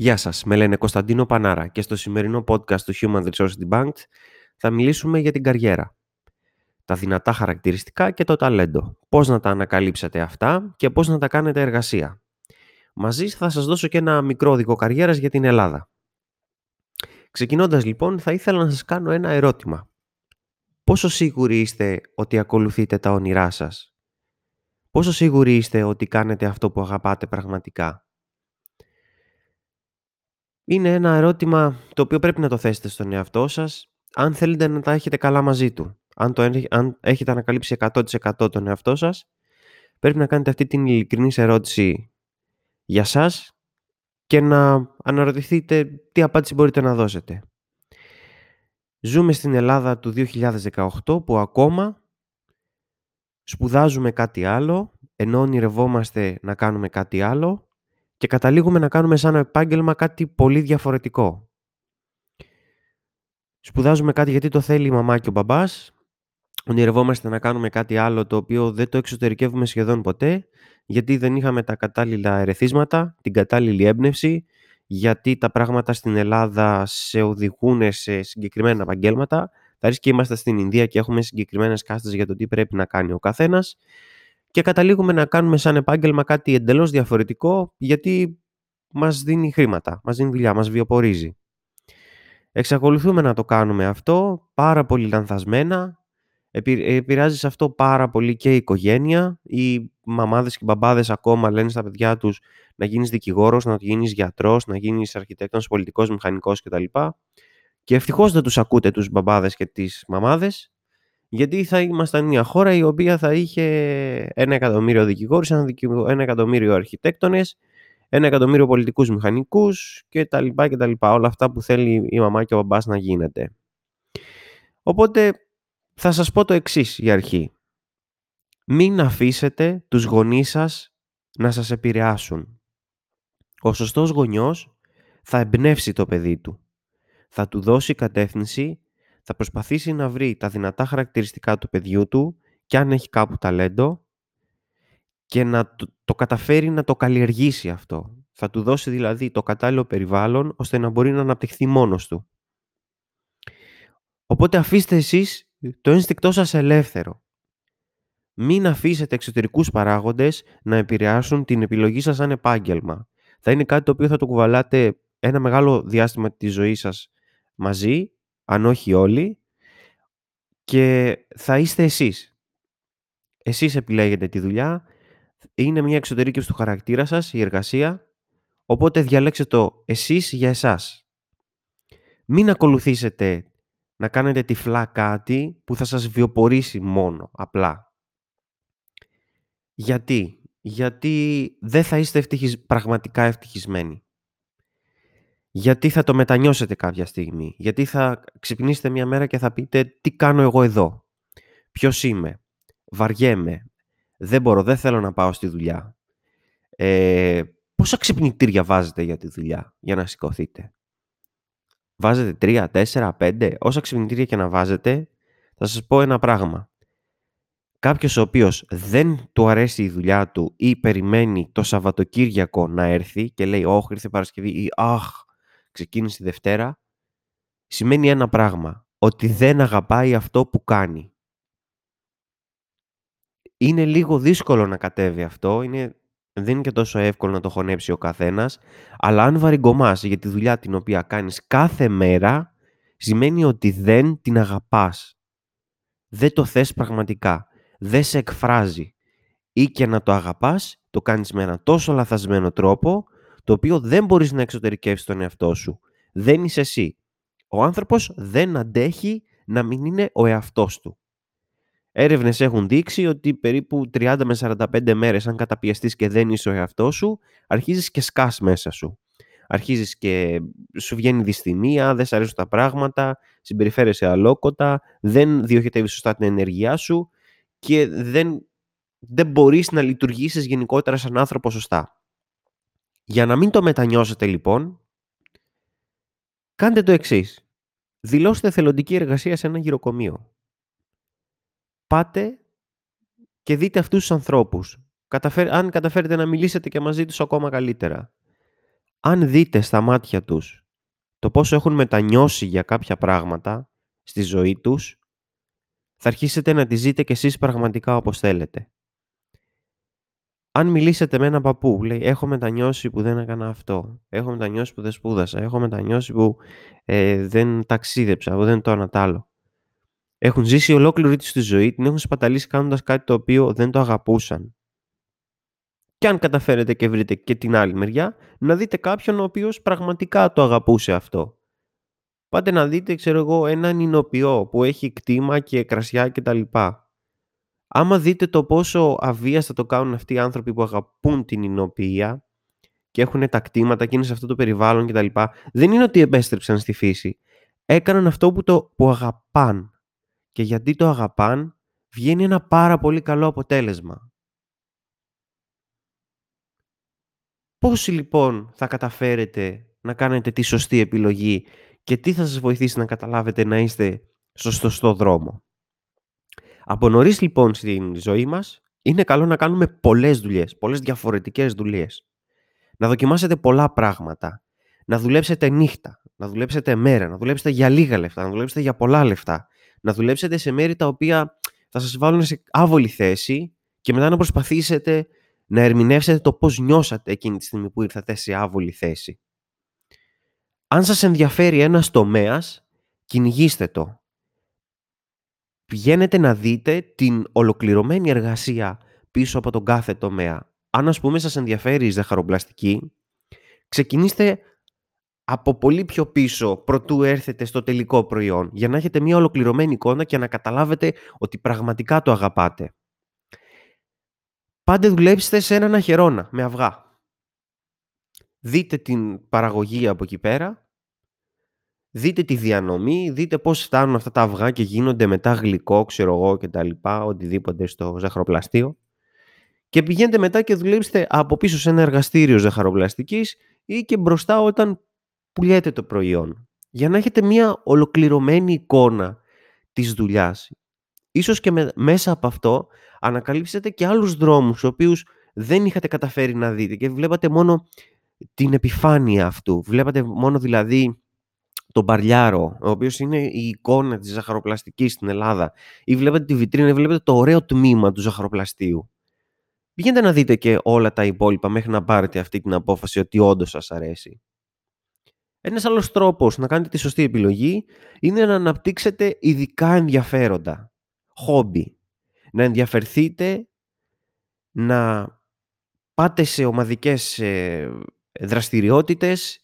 Γεια σας, με λένε Κωνσταντίνο Πανάρα και στο σημερινό podcast του Human Resource Debunked θα μιλήσουμε για την καριέρα. Τα δυνατά χαρακτηριστικά και το ταλέντο. Πώς να τα ανακαλύψετε αυτά και πώς να τα κάνετε εργασία. Μαζί θα σας δώσω και ένα μικρό οδικό καριέρας για την Ελλάδα. Ξεκινώντας λοιπόν θα ήθελα να σας κάνω ένα ερώτημα. Πόσο σίγουροι είστε ότι ακολουθείτε τα όνειρά σας; Πόσο σίγουροι είστε ότι κάνετε αυτό που αγαπάτε πραγματικά; Είναι ένα ερώτημα το οποίο πρέπει να το θέσετε στον εαυτό σας, αν θέλετε να τα έχετε καλά μαζί του. Αν, το, αν έχετε ανακαλύψει 100% τον εαυτό σας, πρέπει να κάνετε αυτή την ειλικρινής ερώτηση για σας και να αναρωτηθείτε τι απάντηση μπορείτε να δώσετε. Ζούμε στην Ελλάδα του 2018 που ακόμα σπουδάζουμε κάτι άλλο, ενώ ονειρευόμαστε να κάνουμε κάτι άλλο και καταλήγουμε να κάνουμε σαν επάγγελμα κάτι πολύ διαφορετικό. Σπουδάζουμε κάτι γιατί το θέλει η μαμά και ο μπαμπάς, ονειρευόμαστε να κάνουμε κάτι άλλο το οποίο δεν το εξωτερικεύουμε σχεδόν ποτέ, γιατί δεν είχαμε τα κατάλληλα ερεθίσματα, την κατάλληλη έμπνευση, γιατί τα πράγματα στην Ελλάδα σε οδηγούν σε συγκεκριμένα επαγγέλματα. Θα και είμαστε στην Ινδία και έχουμε συγκεκριμένες κάστες για το τι πρέπει να κάνει ο καθένας και καταλήγουμε να κάνουμε σαν επάγγελμα κάτι εντελώς διαφορετικό γιατί μας δίνει χρήματα, μας δίνει δουλειά, μας βιοπορίζει. Εξακολουθούμε να το κάνουμε αυτό πάρα πολύ λανθασμένα. Επηρεάζει σε αυτό πάρα πολύ και η οικογένεια. Οι μαμάδες και οι μπαμπάδες ακόμα λένε στα παιδιά τους να γίνεις δικηγόρος, να γίνεις γιατρός, να γίνεις αρχιτέκτονας, πολιτικός, μηχανικός κτλ. Και ευτυχώς δεν τους ακούτε τους μπαμπάδες και τις μαμάδες γιατί θα ήμασταν μια χώρα η οποία θα είχε ένα εκατομμύριο δικηγόρους, ένα εκατομμύριο αρχιτέκτονες, ένα εκατομμύριο πολιτικούς μηχανικούς και τα λοιπά και τα λοιπά. Όλα αυτά που θέλει η μαμά και ο μπαμπάς να γίνεται. Οπότε θα σας πω το εξής για αρχή. Μην αφήσετε τους γονείς σας να σας επηρεάσουν. Ο σωστός γονιός θα εμπνεύσει το παιδί του. Θα του δώσει κατεύθυνση θα προσπαθήσει να βρει τα δυνατά χαρακτηριστικά του παιδιού του και αν έχει κάπου ταλέντο και να το, καταφέρει να το καλλιεργήσει αυτό. Θα του δώσει δηλαδή το κατάλληλο περιβάλλον ώστε να μπορεί να αναπτυχθεί μόνος του. Οπότε αφήστε εσείς το ένστικτό σας ελεύθερο. Μην αφήσετε εξωτερικούς παράγοντες να επηρεάσουν την επιλογή σας σαν επάγγελμα. Θα είναι κάτι το οποίο θα το κουβαλάτε ένα μεγάλο διάστημα της ζωής σας μαζί αν όχι όλοι, και θα είστε εσείς. Εσείς επιλέγετε τη δουλειά, είναι μια εξωτερική του χαρακτήρα σας, η εργασία, οπότε διαλέξτε το εσείς για εσάς. Μην ακολουθήσετε να κάνετε τυφλά κάτι που θα σας βιοπορήσει μόνο, απλά. Γιατί; Γιατί δεν θα είστε πραγματικά ευτυχισμένοι γιατί θα το μετανιώσετε κάποια στιγμή; Γιατί θα ξυπνήσετε μια μέρα και θα πείτε τι κάνω εγώ εδώ; Ποιος είμαι; Βαριέμαι. Δεν μπορώ, δεν θέλω να πάω στη δουλειά. Ε, πόσα ξυπνητήρια βάζετε για τη δουλειά, για να σηκωθείτε; Βάζετε τρία, τέσσερα, πέντε; Όσα ξυπνητήρια και να βάζετε, θα σας πω ένα πράγμα. Κάποιος ο οποίος δεν του αρέσει η δουλειά του ή περιμένει το Σαββατοκύριακο να έρθει και λέει «Ωχ, ήρθε Παρασκευή» ή «Αχ, ξεκίνησε τη Δευτέρα, σημαίνει ένα πράγμα. Ότι δεν αγαπάει αυτό που κάνει. Είναι λίγο δύσκολο να κατέβει αυτό. Είναι, δεν είναι και τόσο εύκολο να το χωνέψει ο καθένας. Αλλά αν βαριγκομάς για τη δουλειά την οποία κάνεις κάθε μέρα, σημαίνει ότι δεν την αγαπάς. Δεν το θες πραγματικά. Δεν σε εκφράζει. Ή και να το αγαπάς, το κάνεις με ένα τόσο λαθασμένο τρόπο, το οποίο δεν μπορείς να εξωτερικεύσεις τον εαυτό σου. Δεν είσαι εσύ. Ο άνθρωπος δεν αντέχει να μην είναι ο εαυτός του. Έρευνες έχουν δείξει ότι περίπου 30 με 45 μέρες αν καταπιεστείς και δεν είσαι ο εαυτός σου, αρχίζεις και σκάς μέσα σου. Αρχίζεις και σου βγαίνει δυσθυμία, δεν σ' αρέσουν τα πράγματα, συμπεριφέρεσαι αλόκοτα, δεν διοχετεύεις σωστά την ενέργειά σου και δεν, δεν μπορείς να λειτουργήσεις γενικότερα σαν άνθρωπο σωστά. Για να μην το μετανιώσετε λοιπόν, κάντε το εξής. Δηλώστε θελοντική εργασία σε ένα γυροκομείο. Πάτε και δείτε αυτούς τους ανθρώπους. αν καταφέρετε να μιλήσετε και μαζί τους ακόμα καλύτερα. αν δείτε στα μάτια τους το πόσο έχουν μετανιώσει για κάποια πράγματα στη ζωή τους, θα αρχίσετε να τη ζείτε κι εσείς πραγματικά όπως θέλετε. Αν μιλήσετε με έναν παππού που λέει «Έχω μετανιώσει που δεν έκανα αυτό, έχω μετανιώσει που δεν σπούδασα, έχω μετανιώσει που ε, δεν ταξίδεψα, που δεν το ένα άλλο». Έχουν ζήσει ολόκληρη τη τη ζωή, την έχουν σπαταλήσει κάνοντας κάτι το οποίο δεν το αγαπούσαν. Και αν καταφέρετε και βρείτε και την άλλη μεριά, να δείτε κάποιον ο οποίος πραγματικά το αγαπούσε αυτό. Πάτε να δείτε, ξέρω εγώ, έναν εινοποιό που έχει κτήμα και κρασιά κτλ. Άμα δείτε το πόσο αβίαστα το κάνουν αυτοί οι άνθρωποι που αγαπούν την εινοποιία και έχουν τα κτήματα και είναι σε αυτό το περιβάλλον κτλ. Δεν είναι ότι επέστρεψαν στη φύση. Έκαναν αυτό που, το, που αγαπάν. Και γιατί το αγαπάν, βγαίνει ένα πάρα πολύ καλό αποτέλεσμα. Πώς λοιπόν θα καταφέρετε να κάνετε τη σωστή επιλογή και τι θα σας βοηθήσει να καταλάβετε να είστε στο σωστό δρόμο; Από νωρίς λοιπόν στην ζωή μας είναι καλό να κάνουμε πολλές δουλειές, πολλές διαφορετικές δουλειές. Να δοκιμάσετε πολλά πράγματα. Να δουλέψετε νύχτα, να δουλέψετε μέρα, να δουλέψετε για λίγα λεφτά, να δουλέψετε για πολλά λεφτά. Να δουλέψετε σε μέρη τα οποία θα σας βάλουν σε άβολη θέση και μετά να προσπαθήσετε να ερμηνεύσετε το πώς νιώσατε εκείνη τη στιγμή που ήρθατε σε άβολη θέση. Αν σας ενδιαφέρει ένας τομέας, κυνηγήστε το. Πηγαίνετε να δείτε την ολοκληρωμένη εργασία πίσω από τον κάθε τομέα. Αν ας πούμε σας ενδιαφέρει η ζαχαροπλαστική, ξεκινήστε από πολύ πιο πίσω προτού έρθετε στο τελικό προϊόν για να έχετε μια ολοκληρωμένη εικόνα και να καταλάβετε ότι πραγματικά το αγαπάτε. Πάντε δουλέψτε σε έναν αχερώνα με αυγά. Δείτε την παραγωγή από εκεί πέρα, δείτε τη διανομή, δείτε πώς φτάνουν αυτά τα αυγά και γίνονται μετά γλυκό, ξέρω εγώ και τα λοιπά, οτιδήποτε στο ζαχαροπλαστείο. Και πηγαίνετε μετά και δουλέψτε από πίσω σε ένα εργαστήριο ζαχαροπλαστικής ή και μπροστά όταν πουλιέται το προϊόν. Για να έχετε μια ολοκληρωμένη εικόνα της δουλειάς. Ίσως και μέσα από αυτό ανακαλύψετε και άλλους δρόμους, ο οποίους δεν είχατε καταφέρει να δείτε και βλέπατε μόνο την επιφάνεια αυτού. Βλέπατε μόνο δηλαδή τον Μπαρλιάρο, ο οποίος είναι η εικόνα της ζαχαροπλαστικής στην Ελλάδα ή βλέπετε τη βιτρίνα ή βλέπετε το ωραίο τμήμα του ζαχαροπλαστείου. Πηγαίνετε να δείτε και όλα τα υπόλοιπα μέχρι να πάρετε αυτή την απόφαση ότι όντως σας αρέσει. Ένας άλλος τρόπος να κάνετε τη σωστή επιλογή είναι να αναπτύξετε ειδικά ενδιαφέροντα, χόμπι. Να ενδιαφερθείτε να πάτε σε ομαδικές ε, δραστηριότητες,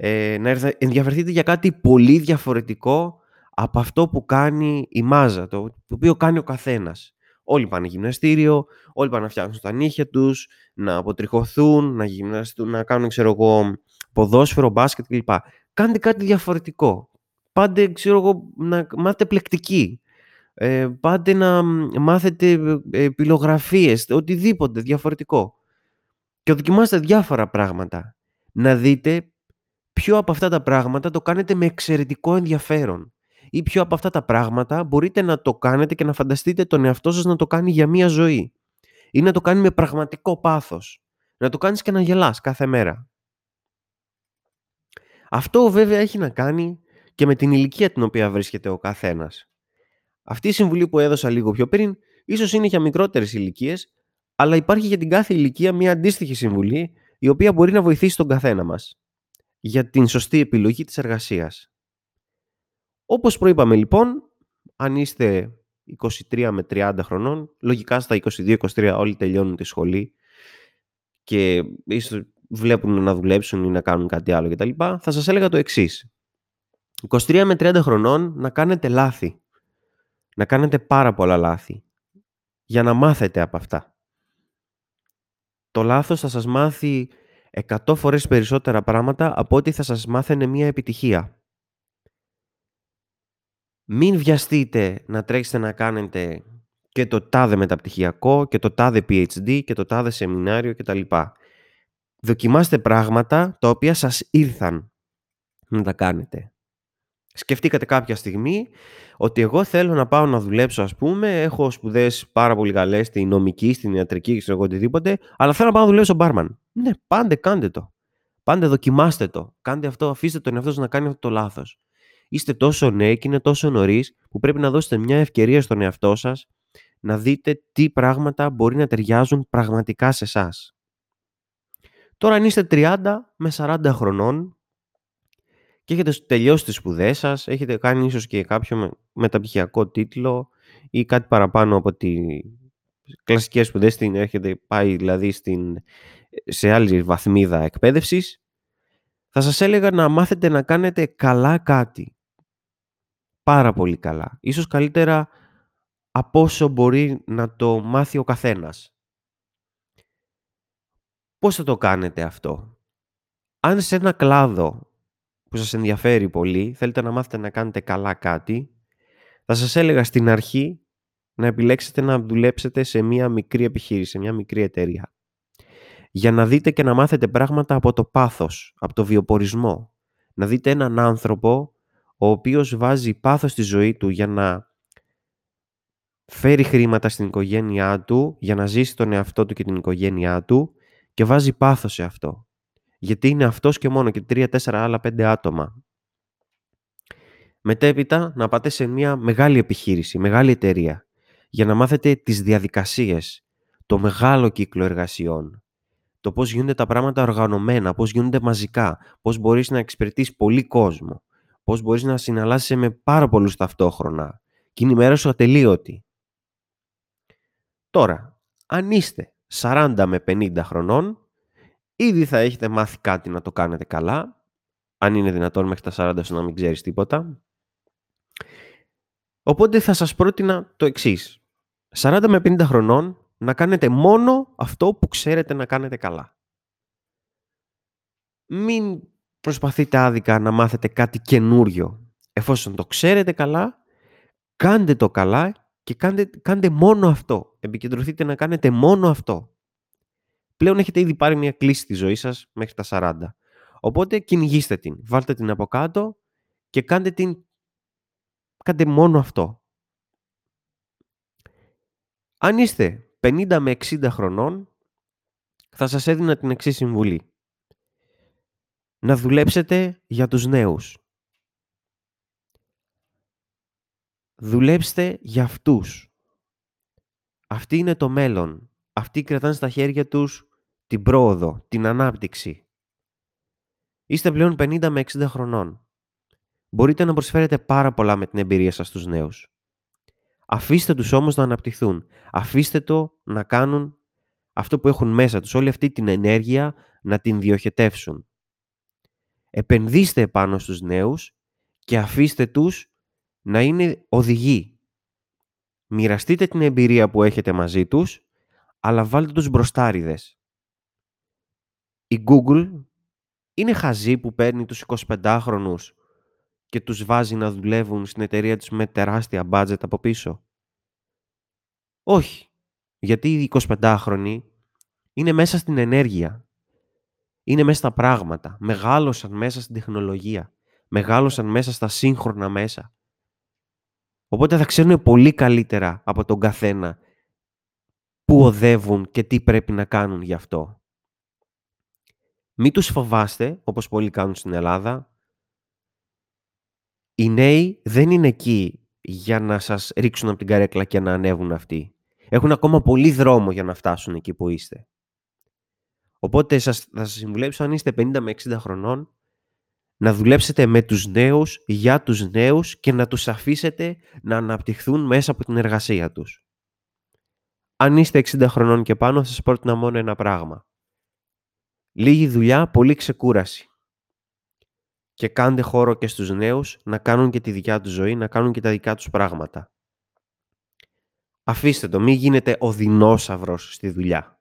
ε, να ενδιαφερθείτε για κάτι πολύ διαφορετικό από αυτό που κάνει η μάζα, το, το οποίο κάνει ο καθένας. Όλοι πάνε γυμναστήριο, όλοι πάνε να φτιάξουν τα νύχια τους, να αποτριχωθούν, να, γυμναστούν, να κάνουν, ξέρω εγώ, ποδόσφαιρο, μπάσκετ κλπ. Κάντε κάτι διαφορετικό. Πάντε, ξέρω εγώ, να μάθετε πλεκτική. Ε, πάτε να μάθετε ε, επιλογραφίες, οτιδήποτε διαφορετικό. Και δοκιμάστε διάφορα πράγματα. Να δείτε ποιο από αυτά τα πράγματα το κάνετε με εξαιρετικό ενδιαφέρον; Ή ποιο από αυτά τα πράγματα μπορείτε να το κάνετε και να φανταστείτε τον εαυτό σας να το κάνει για μία ζωή; Ή να το κάνει με πραγματικό πάθος; Να το κάνεις και να γελάς κάθε μέρα; Αυτό βέβαια έχει να κάνει και με την ηλικία την οποία βρίσκεται ο καθένας. Αυτή η συμβουλή που έδωσα λίγο πιο πριν, ίσως είναι για μικρότερες ηλικίες, αλλά υπάρχει για την κάθε ηλικία μια αντίστοιχη συμβουλή, η οποία μπορεί να βοηθήσει τον καθένα μας για την σωστή επιλογή της εργασίας. Όπως προείπαμε λοιπόν, αν είστε 23 με 30 χρονών, λογικά στα 22-23 όλοι τελειώνουν τη σχολή και ίσως βλέπουν να δουλέψουν ή να κάνουν κάτι άλλο κτλ. Θα σας έλεγα το εξής. 23 με 30 χρονών να κάνετε λάθη να κάνετε πάρα πολλά λάθη για να μάθετε από αυτά. Το λάθος θα σας μάθει 100 φορές περισσότερα πράγματα από ό,τι θα σας μάθαινε μία επιτυχία. Μην βιαστείτε να τρέξετε να κάνετε και το τάδε μεταπτυχιακό και το τάδε PhD και το τάδε σεμινάριο κτλ. Δοκιμάστε πράγματα τα οποία σας ήρθαν να τα κάνετε σκεφτήκατε κάποια στιγμή ότι εγώ θέλω να πάω να δουλέψω, ας πούμε, έχω σπουδές πάρα πολύ καλές στην νομική, στην ιατρική, ξέρω εγώ οτιδήποτε, αλλά θέλω να πάω να δουλέψω μπάρμαν. Ναι, πάντε κάντε το. Πάντε δοκιμάστε το. Κάντε αυτό, αφήστε τον εαυτό σας να κάνει αυτό το λάθος. Είστε τόσο νέοι και είναι τόσο νωρίς που πρέπει να δώσετε μια ευκαιρία στον εαυτό σας να δείτε τι πράγματα μπορεί να ταιριάζουν πραγματικά σε εσάς. Τώρα αν είστε 30 με 40 χρονών και έχετε τελειώσει τις σπουδές σας, έχετε κάνει ίσως και κάποιο μεταπτυχιακό τίτλο ή κάτι παραπάνω από τι κλασικές σπουδές, την έχετε πάει δηλαδή στην, σε άλλη βαθμίδα εκπαίδευσης, θα σας έλεγα να μάθετε να κάνετε καλά κάτι. Πάρα πολύ καλά. Ίσως καλύτερα από όσο μπορεί να το μάθει ο καθένας. Πώς θα το κάνετε αυτό; Αν σε ένα κλάδο που σας ενδιαφέρει πολύ, θέλετε να μάθετε να κάνετε καλά κάτι, θα σας έλεγα στην αρχή να επιλέξετε να δουλέψετε σε μια μικρή επιχείρηση, σε μια μικρή εταιρεία. Για να δείτε και να μάθετε πράγματα από το πάθος, από το βιοπορισμό. Να δείτε έναν άνθρωπο ο οποίος βάζει πάθος στη ζωή του για να φέρει χρήματα στην οικογένειά του, για να ζήσει τον εαυτό του και την οικογένειά του και βάζει πάθος σε αυτό. Γιατί είναι αυτός και μόνο και τρία, τέσσερα άλλα πέντε άτομα. Μετέπειτα να πάτε σε μια μεγάλη επιχείρηση, μεγάλη εταιρεία, για να μάθετε τις διαδικασίες, το μεγάλο κύκλο εργασιών, το πώς γίνονται τα πράγματα οργανωμένα, πώς γίνονται μαζικά, πώς μπορείς να εξυπηρετείς πολύ κόσμο, πώς μπορείς να συναλλάσσεσαι με πάρα πολλούς ταυτόχρονα και είναι η μέρα σου ατελείωτη. Τώρα, αν είστε 40 με 50 χρονών, ήδη θα έχετε μάθει κάτι να το κάνετε καλά, αν είναι δυνατόν μέχρι τα 40 σου να μην ξέρεις τίποτα. Οπότε θα σας πρότεινα το εξής. 40 με 50 χρονών να κάνετε μόνο αυτό που ξέρετε να κάνετε καλά. Μην προσπαθείτε άδικα να μάθετε κάτι καινούριο. Εφόσον το ξέρετε καλά, κάντε το καλά και κάντε, κάντε μόνο αυτό. Επικεντρωθείτε να κάνετε μόνο αυτό. Πλέον έχετε ήδη πάρει μια κλίση στη ζωή σας μέχρι τα 40. Οπότε κυνηγήστε την. Βάλτε την από κάτω και κάντε την κάντε μόνο αυτό. Αν είστε 50 με 60 χρονών, θα σας έδινα την εξής συμβουλή. Να δουλέψετε για τους νέους. Δουλέψτε για αυτούς. Αυτή είναι το μέλλον. Αυτοί κρατάνε στα χέρια τους την πρόοδο, την ανάπτυξη. Είστε πλέον 50 με 60 χρονών. Μπορείτε να προσφέρετε πάρα πολλά με την εμπειρία σας στους νέους. Αφήστε τους όμως να αναπτυχθούν. Αφήστε το να κάνουν αυτό που έχουν μέσα τους, όλη αυτή την ενέργεια να την διοχετεύσουν. Επενδύστε πάνω στους νέους και αφήστε τους να είναι οδηγοί. Μοιραστείτε την εμπειρία που έχετε μαζί τους, αλλά βάλτε τους μπροστάριδες. Η Google είναι χαζή που παίρνει τους 25χρονους και τους βάζει να δουλεύουν στην εταιρεία τους με τεράστια budget από πίσω; Όχι. Γιατί οι 25χρονοι είναι μέσα στην ενέργεια. Είναι μέσα στα πράγματα. Μεγάλωσαν μέσα στην τεχνολογία. Μεγάλωσαν μέσα στα σύγχρονα μέσα. Οπότε θα ξέρουν πολύ καλύτερα από τον καθένα πού οδεύουν και τι πρέπει να κάνουν γι' αυτό. Μην τους φοβάστε, όπως πολλοί κάνουν στην Ελλάδα, οι νέοι δεν είναι εκεί για να σας ρίξουν από την καρέκλα και να ανέβουν αυτοί. Έχουν ακόμα πολύ δρόμο για να φτάσουν εκεί που είστε. Οπότε σας, θα σας συμβουλέψω αν είστε 50 με 60 χρονών να δουλέψετε με τους νέους, για τους νέους και να τους αφήσετε να αναπτυχθούν μέσα από την εργασία τους. Αν είστε 60 χρονών και πάνω θα σας πρότεινα μόνο ένα πράγμα. Λίγη δουλειά, πολύ ξεκούραση και κάντε χώρο και στους νέους να κάνουν και τη δικιά τους ζωή, να κάνουν και τα δικά τους πράγματα. Αφήστε το, μην γίνετε ο δεινόσαυρος στη δουλειά.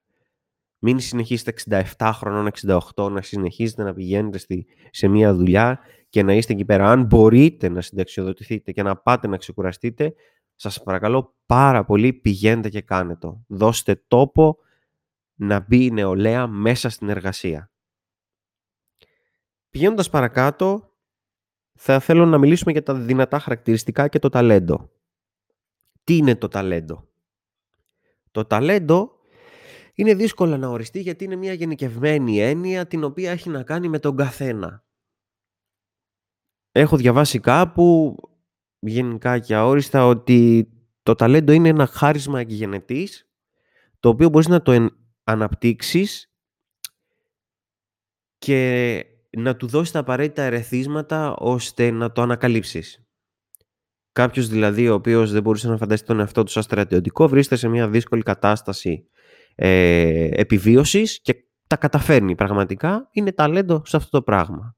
Μην συνεχίσετε 67 χρονών, 68, να συνεχίζετε να πηγαίνετε στη, σε μια δουλειά και να είστε εκεί πέρα. Αν μπορείτε να συνταξιοδοτηθείτε και να πάτε να ξεκουραστείτε, σας παρακαλώ πάρα πολύ πηγαίνετε και κάνετε το. Δώστε τόπο να μπει η νεολαία μέσα στην εργασία. Πηγαίνοντας παρακάτω, θα θέλω να μιλήσουμε για τα δυνατά χαρακτηριστικά και το ταλέντο. Τι είναι το ταλέντο; Το ταλέντο είναι δύσκολο να οριστεί γιατί είναι μια γενικευμένη έννοια την οποία έχει να κάνει με τον καθένα. Έχω διαβάσει κάπου, γενικά και αόριστα, ότι το ταλέντο είναι ένα χάρισμα εκγενετής, το οποίο μπορείς να το αναπτύξεις και να του δώσεις τα απαραίτητα ερεθίσματα ώστε να το ανακαλύψεις. Κάποιος δηλαδή ο οποίος δεν μπορούσε να φανταστεί τον εαυτό του σαν στρατιωτικό βρίσκεται σε μια δύσκολη κατάσταση ε, επιβίωσης και τα καταφέρνει πραγματικά, είναι ταλέντο σε αυτό το πράγμα.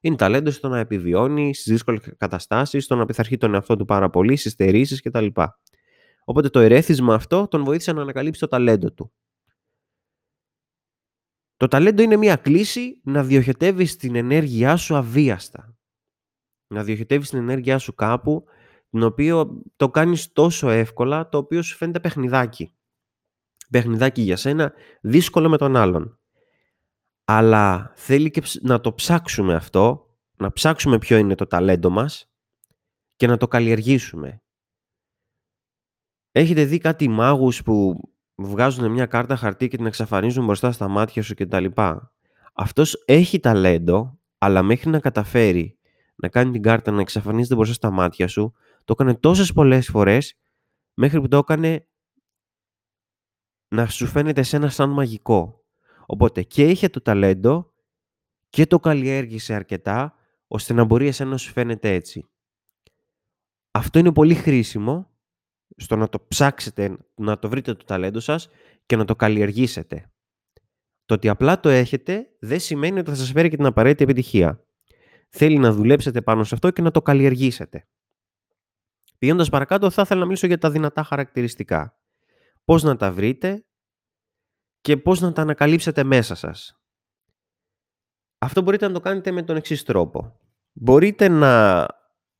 Είναι ταλέντο στο να επιβιώνει στις δύσκολες καταστάσεις, στο να πειθαρχεί τον εαυτό του πάρα πολύ, στις στερήσεις κτλ. Οπότε το ερέθισμα αυτό τον βοήθησε να ανακαλύψει το ταλέντο του. Το ταλέντο είναι μια κλίση να διοχετεύεις την ενέργειά σου αβίαστα. Να διοχετεύεις την ενέργειά σου κάπου, την οποίο το κάνεις τόσο εύκολα, το οποίο σου φαίνεται παιχνιδάκι. Παιχνιδάκι για σένα, δύσκολο με τον άλλον. Αλλά θέλει και να το ψάξουμε αυτό, να ψάξουμε ποιο είναι το ταλέντο μας και να το καλλιεργήσουμε. Έχετε δει κάτι μάγους που βγάζουν μια κάρτα χαρτί και την εξαφανίζουν μπροστά στα μάτια σου κτλ. Αυτός έχει ταλέντο, αλλά μέχρι να καταφέρει να κάνει την κάρτα να εξαφανίζεται μπροστά στα μάτια σου, το έκανε τόσες πολλές φορές, μέχρι που το έκανε να σου φαίνεται εσένα σαν μαγικό. Οπότε και είχε το ταλέντο και το καλλιέργησε αρκετά, ώστε να μπορεί εσένα να σου φαίνεται έτσι. Αυτό είναι πολύ χρήσιμο στο να το ψάξετε, να το βρείτε το ταλέντο σας και να το καλλιεργήσετε. Το ότι απλά το έχετε δεν σημαίνει ότι θα σας φέρει και την απαραίτητη επιτυχία. Θέλει να δουλέψετε πάνω σε αυτό και να το καλλιεργήσετε. Πηγαίνοντας παρακάτω, θα ήθελα να μιλήσω για τα δυνατά χαρακτηριστικά. Πώς να τα βρείτε και πώς να τα ανακαλύψετε μέσα σας. Αυτό μπορείτε να το κάνετε με τον εξής τρόπο. Μπορείτε να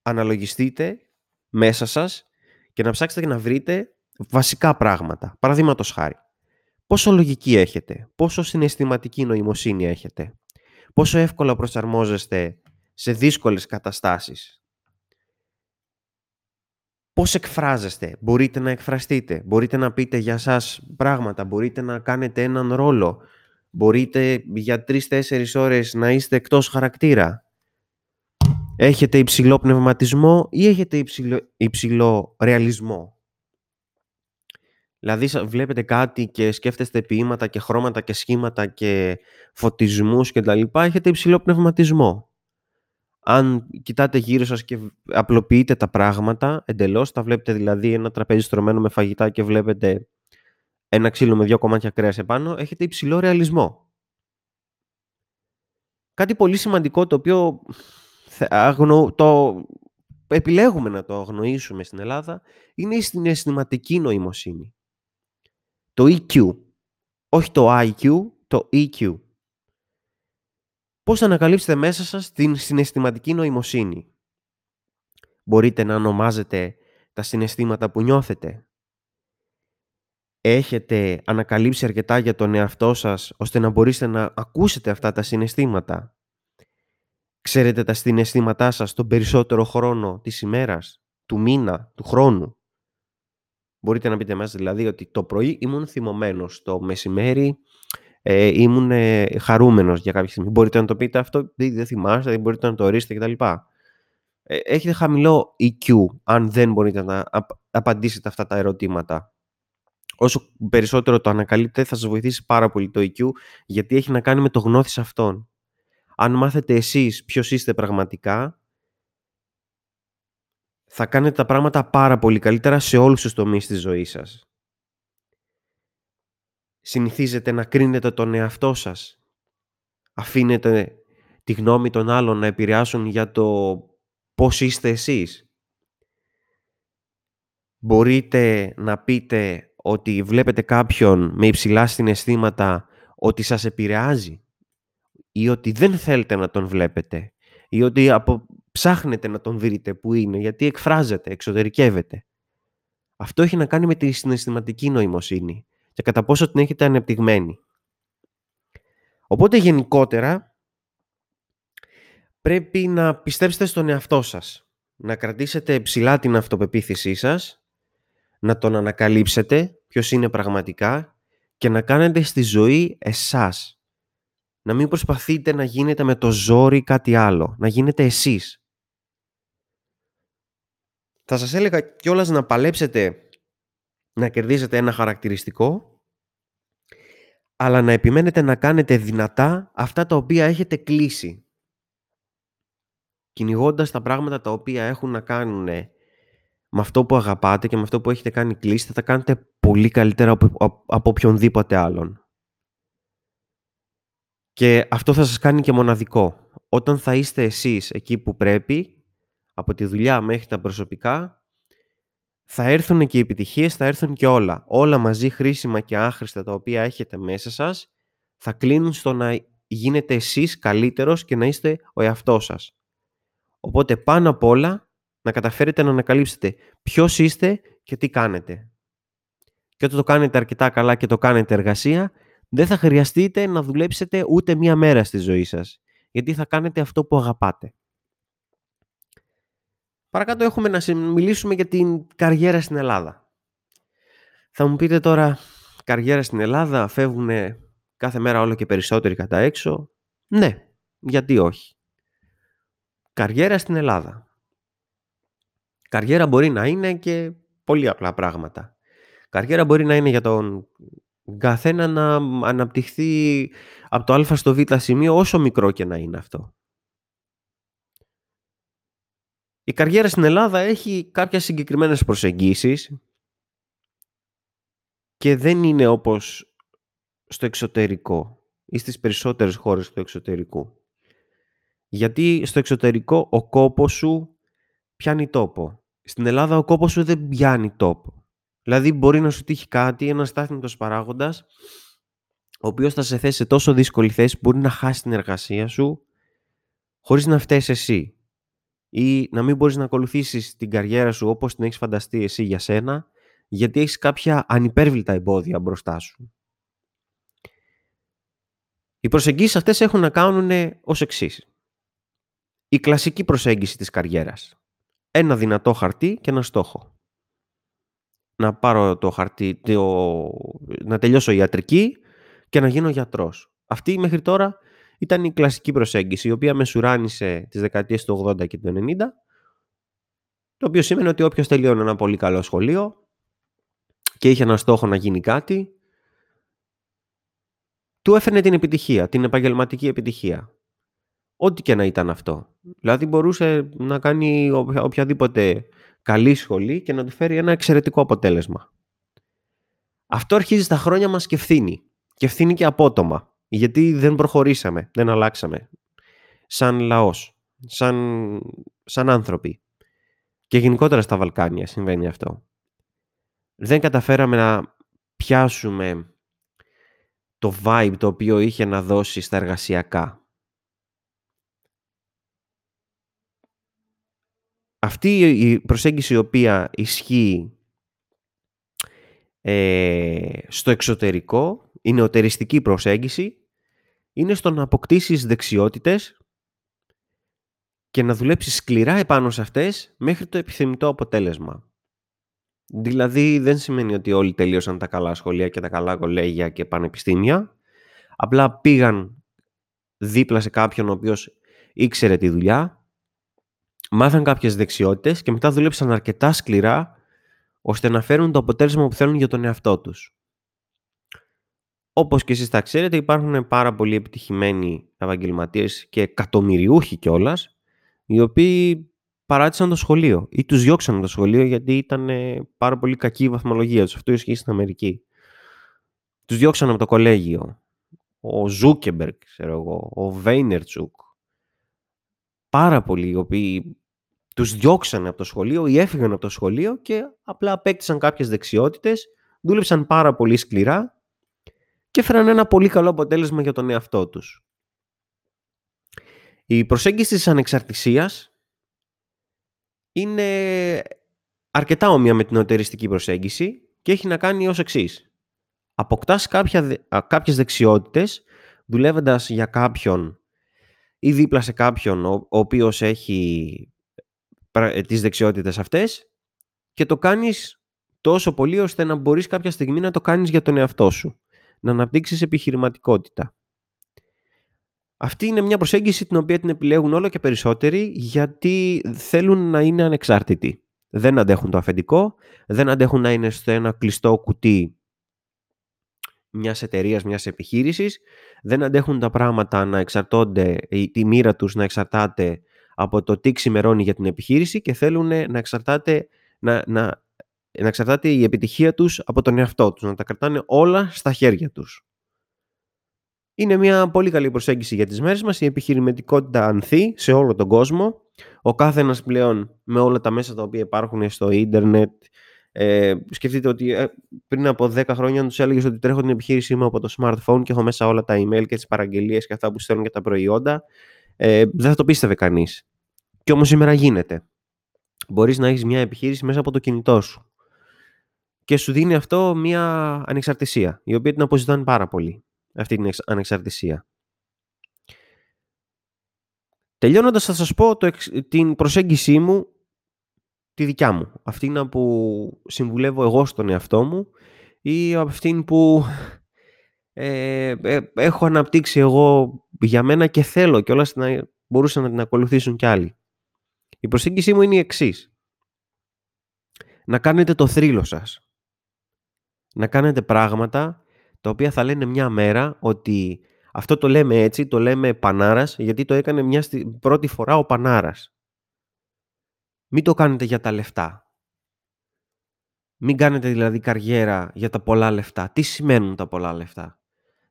αναλογιστείτε μέσα σας και να ψάξετε και να βρείτε βασικά πράγματα. Παραδείγματος χάρη. Πόσο λογική έχετε, πόσο συναισθηματική νοημοσύνη έχετε, πόσο εύκολα προσαρμόζεστε σε δύσκολες καταστάσεις. Πώς εκφράζεστε, μπορείτε να εκφραστείτε, μπορείτε να πείτε για σας πράγματα, μπορείτε να κάνετε έναν ρόλο, μπορείτε για τρεις-τέσσερις ώρες να είστε εκτός χαρακτήρα. Έχετε υψηλό πνευματισμό ή έχετε υψηλό, υψηλό ρεαλισμό; Δηλαδή βλέπετε κάτι και σκέφτεστε ποίηματα και χρώματα και σχήματα και φωτισμούς και τα λοιπά, έχετε υψηλό πνευματισμό. Αν κοιτάτε γύρω σας και απλοποιείτε τα πράγματα εντελώς, τα βλέπετε δηλαδή ένα τραπέζι στρωμένο με φαγητά και βλέπετε ένα ξύλο με δύο κομμάτια κρέας επάνω, έχετε υψηλό ρεαλισμό. Κάτι πολύ σημαντικό το οποίο το επιλέγουμε να το αγνοήσουμε στην Ελλάδα είναι η συναισθηματική νοημοσύνη. Το EQ. Όχι το IQ, το EQ. Πώς θα ανακαλύψετε μέσα σας την συναισθηματική νοημοσύνη; Μπορείτε να ονομάζετε τα συναισθήματα που νιώθετε; Έχετε ανακαλύψει αρκετά για τον εαυτό σας ώστε να μπορείτε να ακούσετε αυτά τα συναισθήματα; Ξέρετε τα συναισθήματά σας τον περισσότερο χρόνο της ημέρας, του μήνα, του χρόνου; Μπορείτε να πείτε μας δηλαδή ότι το πρωί ήμουν θυμωμένος, το μεσημέρι ε, ήμουν ε, χαρούμενος για κάποια στιγμή. Μπορείτε να το πείτε αυτό, δεν θυμάστε, δεν μπορείτε να το ορίσετε κτλ. Ε, έχετε χαμηλό EQ αν δεν μπορείτε να απαντήσετε αυτά τα ερωτήματα. Όσο περισσότερο το ανακαλείτε θα σας βοηθήσει πάρα πολύ το EQ γιατί έχει να κάνει με το γνώθις αυτόν αν μάθετε εσείς ποιος είστε πραγματικά, θα κάνετε τα πράγματα πάρα πολύ καλύτερα σε όλους τους τομείς της ζωής σας. Συνηθίζετε να κρίνετε τον εαυτό σας. Αφήνετε τη γνώμη των άλλων να επηρεάσουν για το πώς είστε εσείς. Μπορείτε να πείτε ότι βλέπετε κάποιον με υψηλά συναισθήματα ότι σας επηρεάζει ή ότι δεν θέλετε να τον βλέπετε ή ότι απο... ψάχνετε να τον βρείτε που είναι γιατί εκφράζεται, εξωτερικεύεται. Αυτό έχει να κάνει με τη συναισθηματική νοημοσύνη και κατά πόσο την έχετε ανεπτυγμένη. Οπότε γενικότερα πρέπει να πιστέψετε στον εαυτό σας, να κρατήσετε ψηλά την αυτοπεποίθησή σας, να τον ανακαλύψετε ποιος είναι πραγματικά και να κάνετε στη ζωή εσάς. Να μην προσπαθείτε να γίνετε με το ζόρι κάτι άλλο. Να γίνετε εσείς. Θα σας έλεγα κιόλας να παλέψετε να κερδίσετε ένα χαρακτηριστικό αλλά να επιμένετε να κάνετε δυνατά αυτά τα οποία έχετε κλείσει. Κυνηγώντας τα πράγματα τα οποία έχουν να κάνουν με αυτό που αγαπάτε και με αυτό που έχετε κάνει κλείσει, θα τα κάνετε πολύ καλύτερα από, από οποιονδήποτε άλλον. Και αυτό θα σας κάνει και μοναδικό. Όταν θα είστε εσείς εκεί που πρέπει, από τη δουλειά μέχρι τα προσωπικά, θα έρθουν και οι επιτυχίες, θα έρθουν και όλα. Όλα μαζί χρήσιμα και άχρηστα τα οποία έχετε μέσα σας, θα κλείνουν στο να γίνετε εσείς καλύτερος και να είστε ο εαυτός σας. Οπότε πάνω απ' όλα να καταφέρετε να ανακαλύψετε ποιος είστε και τι κάνετε. Και όταν το κάνετε αρκετά καλά και το κάνετε εργασία, δεν θα χρειαστείτε να δουλέψετε ούτε μία μέρα στη ζωή σας. Γιατί θα κάνετε αυτό που αγαπάτε. Παρακάτω έχουμε να μιλήσουμε για την καριέρα στην Ελλάδα. Θα μου πείτε τώρα, καριέρα στην Ελλάδα, φεύγουν κάθε μέρα όλο και περισσότεροι κατά έξω; Ναι, γιατί όχι. Καριέρα στην Ελλάδα. Καριέρα μπορεί να είναι και πολύ απλά πράγματα. Καριέρα μπορεί να είναι για τον καθένα να αναπτυχθεί από το α στο β σημείο όσο μικρό και να είναι αυτό. Η καριέρα στην Ελλάδα έχει κάποιες συγκεκριμένες προσεγγίσεις και δεν είναι όπως στο εξωτερικό ή στις περισσότερες χώρες του εξωτερικού. Γιατί στο εξωτερικό ο κόπος σου πιάνει τόπο. Στην Ελλάδα ο κόπος σου δεν πιάνει τόπο. Δηλαδή μπορεί να σου τύχει κάτι, ένας στάθμιτος παράγοντας, ο οποίος θα σε θέσει σε τόσο δύσκολη θέση που μπορεί να χάσει την εργασία σου χωρίς να φταίεις εσύ ή να μην μπορείς να ακολουθήσεις την καριέρα σου όπως την έχεις φανταστεί εσύ για σένα, γιατί έχεις κάποια ανυπέρβλητα εμπόδια μπροστά σου. Οι προσεγγίσεις αυτές έχουν να κάνουν ως εξής. Η κλασική προσέγγιση της καριέρας. Ένα δυνατό χαρτί και ένα στόχο. Να πάρω το χαρτί, το... να τελειώσω ιατρική και να γίνω γιατρός. Αυτή μέχρι τώρα ήταν η κλασική προσέγγιση, η οποία μεσουράνησε τις δεκαετίες του 80 και του 90, το οποίο σημαίνει ότι όποιος τελειώνει ένα πολύ καλό σχολείο και είχε ένα στόχο να γίνει κάτι, του έφερνε την επιτυχία, την επαγγελματική επιτυχία. Ό,τι και να ήταν αυτό. Δηλαδή μπορούσε να κάνει οποιαδήποτε καλή σχολή και να του φέρει ένα εξαιρετικό αποτέλεσμα. Αυτό αρχίζει στα χρόνια μας και ευθύνει. Και ευθύνει και απότομα. Γιατί δεν προχωρήσαμε, δεν αλλάξαμε. Σαν λαός, σαν, σαν άνθρωποι. Και γενικότερα στα Βαλκάνια συμβαίνει αυτό. Δεν καταφέραμε να πιάσουμε το vibe το οποίο είχε να δώσει στα εργασιακά. Αυτή η προσέγγιση η οποία ισχύει ε, στο εξωτερικό, η νεοτεριστική προσέγγιση, είναι στο να αποκτήσεις δεξιότητες και να δουλέψεις σκληρά επάνω σε αυτές μέχρι το επιθυμητό αποτέλεσμα. Δηλαδή δεν σημαίνει ότι όλοι τελείωσαν τα καλά σχολεία και τα καλά κολέγια και πανεπιστήμια. Απλά πήγαν δίπλα σε κάποιον ο οποίος ήξερε τη δουλειά, μάθαν κάποιες δεξιότητες και μετά δούλεψαν αρκετά σκληρά ώστε να φέρουν το αποτέλεσμα που θέλουν για τον εαυτό τους. Όπως και εσείς τα ξέρετε υπάρχουν πάρα πολύ επιτυχημένοι επαγγελματίες και εκατομμυριούχοι κιόλας, οι οποίοι παράτησαν το σχολείο ή τους διώξαν το σχολείο γιατί ήταν πάρα πολύ κακή η βαθμολογία τους. Αυτό ισχύει στην Αμερική. Τους διώξαν από το κολέγιο. Ο Ζούκερμπεργκ, ξέρω εγώ, ο Βέινερτσουκ. Πάρα πολλοί οι οποίοι τους διώξαν από το σχολείο ή έφυγαν από το σχολείο και απλά απέκτησαν κάποιες δεξιότητες, δούλεψαν πάρα πολύ σκληρά και έφεραν ένα πολύ καλό αποτέλεσμα για τον εαυτό τους. Η προσέγγιση της ανεξαρτησίας είναι αρκετά όμοια με την οτεριστική προσέγγιση και έχει να κάνει ως εξής. Αποκτάς κάποια, κάποιες δεξιότητες δουλεύοντας για κάποιον ή δίπλα σε κάποιον ο, ο οποίος έχει ε, τις δεξιότητες αυτές και το κάνεις τόσο πολύ ώστε να μπορείς κάποια στιγμή να το κάνεις για τον εαυτό σου. να αναπτύξεις επιχειρηματικότητα. Αυτή είναι μια προσέγγιση την οποία την επιλέγουν όλο και περισσότεροι γιατί θέλουν να είναι ανεξάρτητοι. Δεν αντέχουν το αφεντικό, δεν αντέχουν να είναι στο ένα κλειστό κουτί μιας εταιρείας, μιας επιχείρησης, δεν αντέχουν τα πράγματα να εξαρτώνται, η μοίρα τους να εξαρτάται από το τι ξημερώνει για την επιχείρηση και θέλουν να εξαρτάται, να, να, να εξαρτάται η επιτυχία τους από τον εαυτό τους, να τα κρατάνε όλα στα χέρια τους. Είναι μια πολύ καλή προσέγγιση για τις μέρες μας. Η επιχειρηματικότητα ανθεί σε όλο τον κόσμο. Ο κάθε ένας πλέον με όλα τα μέσα τα οποία υπάρχουν στο ίντερνετ. Ε, σκεφτείτε ότι ε, πριν από 10 χρόνια τους έλεγες ότι τρέχω την επιχείρησή μου από το smartphone και έχω μέσα όλα τα email και τις παραγγελίες και αυτά που στέλνουν και τα προϊόντα. Ε, δεν θα το πίστευε κανείς. Και όμως σήμερα γίνεται. Μπορείς να έχεις μια επιχείρηση μέσα από το κινητό σου. Και σου δίνει αυτό μια ανεξαρτησία, η οποία την αποζητάνε πάρα πολύ αυτή την ανεξαρτησία. Τελειώνοντας θα σας πω το, την προσέγγιση μου, τη δικιά μου. Αυτήν που συμβουλεύω εγώ στον εαυτό μου ή αυτήν που ε, ε, έχω αναπτύξει εγώ για μένα και θέλω και όλα να μπορούσαν να την ακολουθήσουν κι άλλοι. Η προσέγγιση μου είναι η εξής. Να κάνετε το θρύλο σας. Να κάνετε πράγματα τα οποία θα λένε μια μέρα ότι αυτό το λέμε έτσι, το λέμε Πανάρας, γιατί το έκανε μια πρώτη φορά ο Πανάρας. Μην το κάνετε για τα λεφτά. Μην κάνετε δηλαδή καριέρα για τα πολλά λεφτά. Τι σημαίνουν τα πολλά λεφτά;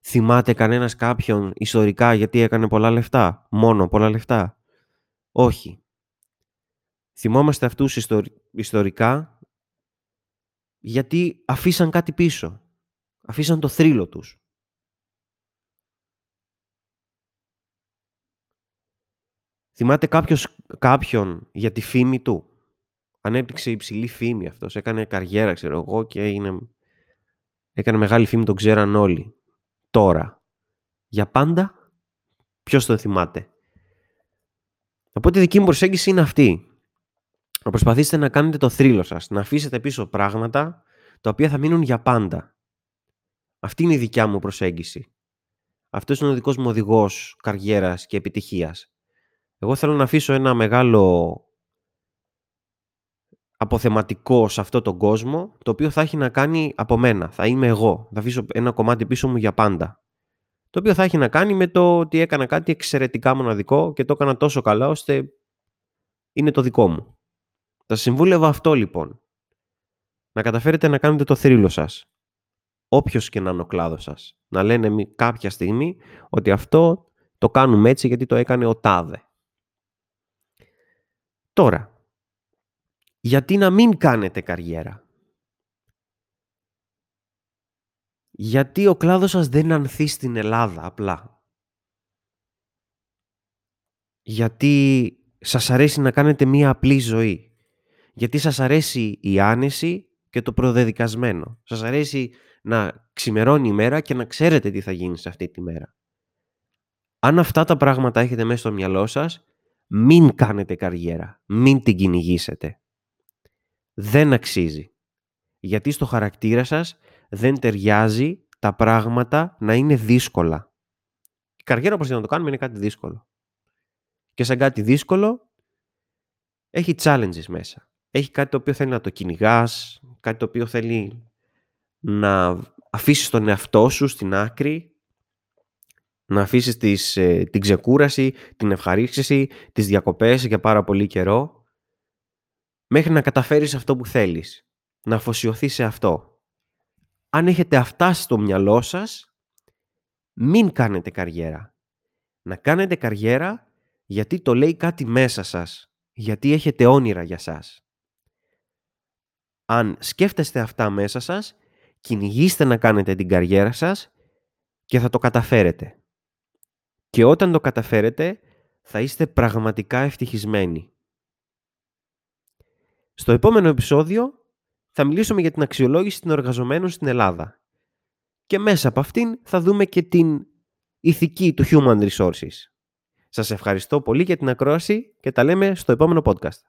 Θυμάται κανένας κάποιον ιστορικά γιατί έκανε πολλά λεφτά; Μόνο πολλά λεφτά; Όχι. Θυμόμαστε αυτούς ιστορικά γιατί αφήσαν κάτι πίσω αφήσαν το θρύλο τους. Θυμάται κάποιος κάποιον για τη φήμη του; Ανέπτυξε υψηλή φήμη αυτός. Έκανε καριέρα, ξέρω εγώ, και έγινε... έκανε μεγάλη φήμη, τον ξέραν όλοι. Τώρα. Για πάντα, ποιος τον θυμάται; Οπότε η δική μου προσέγγιση είναι αυτή. Να προσπαθήσετε να κάνετε το θρύλο σας. Να αφήσετε πίσω πράγματα τα οποία θα μείνουν για πάντα. Αυτή είναι η δικιά μου προσέγγιση. Αυτός είναι ο δικός μου οδηγός καριέρας και επιτυχίας. Εγώ θέλω να αφήσω ένα μεγάλο αποθεματικό σε αυτόν τον κόσμο, το οποίο θα έχει να κάνει από μένα. Θα είμαι εγώ. Θα αφήσω ένα κομμάτι πίσω μου για πάντα. Το οποίο θα έχει να κάνει με το ότι έκανα κάτι εξαιρετικά μοναδικό και το έκανα τόσο καλά ώστε είναι το δικό μου. Θα συμβούλευα αυτό λοιπόν. Να καταφέρετε να κάνετε το θρύλο σας όποιος και να είναι ο κλάδος σας. Να λένε κάποια στιγμή ότι αυτό το κάνουμε έτσι γιατί το έκανε ο Τάδε. Τώρα, γιατί να μην κάνετε καριέρα; Γιατί ο κλάδος σας δεν ανθεί στην Ελλάδα απλά; Γιατί σας αρέσει να κάνετε μία απλή ζωή; Γιατί σας αρέσει η άνεση και το προδεδικασμένο; Σας αρέσει να ξημερώνει η μέρα και να ξέρετε τι θα γίνει σε αυτή τη μέρα; Αν αυτά τα πράγματα έχετε μέσα στο μυαλό σας, μην κάνετε καριέρα, μην την κυνηγήσετε. Δεν αξίζει. Γιατί στο χαρακτήρα σας δεν ταιριάζει τα πράγματα να είναι δύσκολα. Η καριέρα όπως να το κάνουμε είναι κάτι δύσκολο. Και σαν κάτι δύσκολο έχει challenges μέσα. Έχει κάτι το οποίο θέλει να το κυνηγάς, κάτι το οποίο θέλει να αφήσεις τον εαυτό σου στην άκρη, να αφήσεις τις, ε, την ξεκούραση, την ευχαρίστηση, τις διακοπές για πάρα πολύ καιρό, μέχρι να καταφέρεις αυτό που θέλεις, να αφοσιωθείς σε αυτό. Αν έχετε αυτά στο μυαλό σας, μην κάνετε καριέρα. Να κάνετε καριέρα γιατί το λέει κάτι μέσα σας, γιατί έχετε όνειρα για σας. Αν σκέφτεστε αυτά μέσα σας, κυνηγήστε να κάνετε την καριέρα σας και θα το καταφέρετε. Και όταν το καταφέρετε, θα είστε πραγματικά ευτυχισμένοι. Στο επόμενο επεισόδιο θα μιλήσουμε για την αξιολόγηση των εργαζομένων στην Ελλάδα. Και μέσα από αυτήν θα δούμε και την ηθική του Human Resources. Σας ευχαριστώ πολύ για την ακρόαση και τα λέμε στο επόμενο podcast.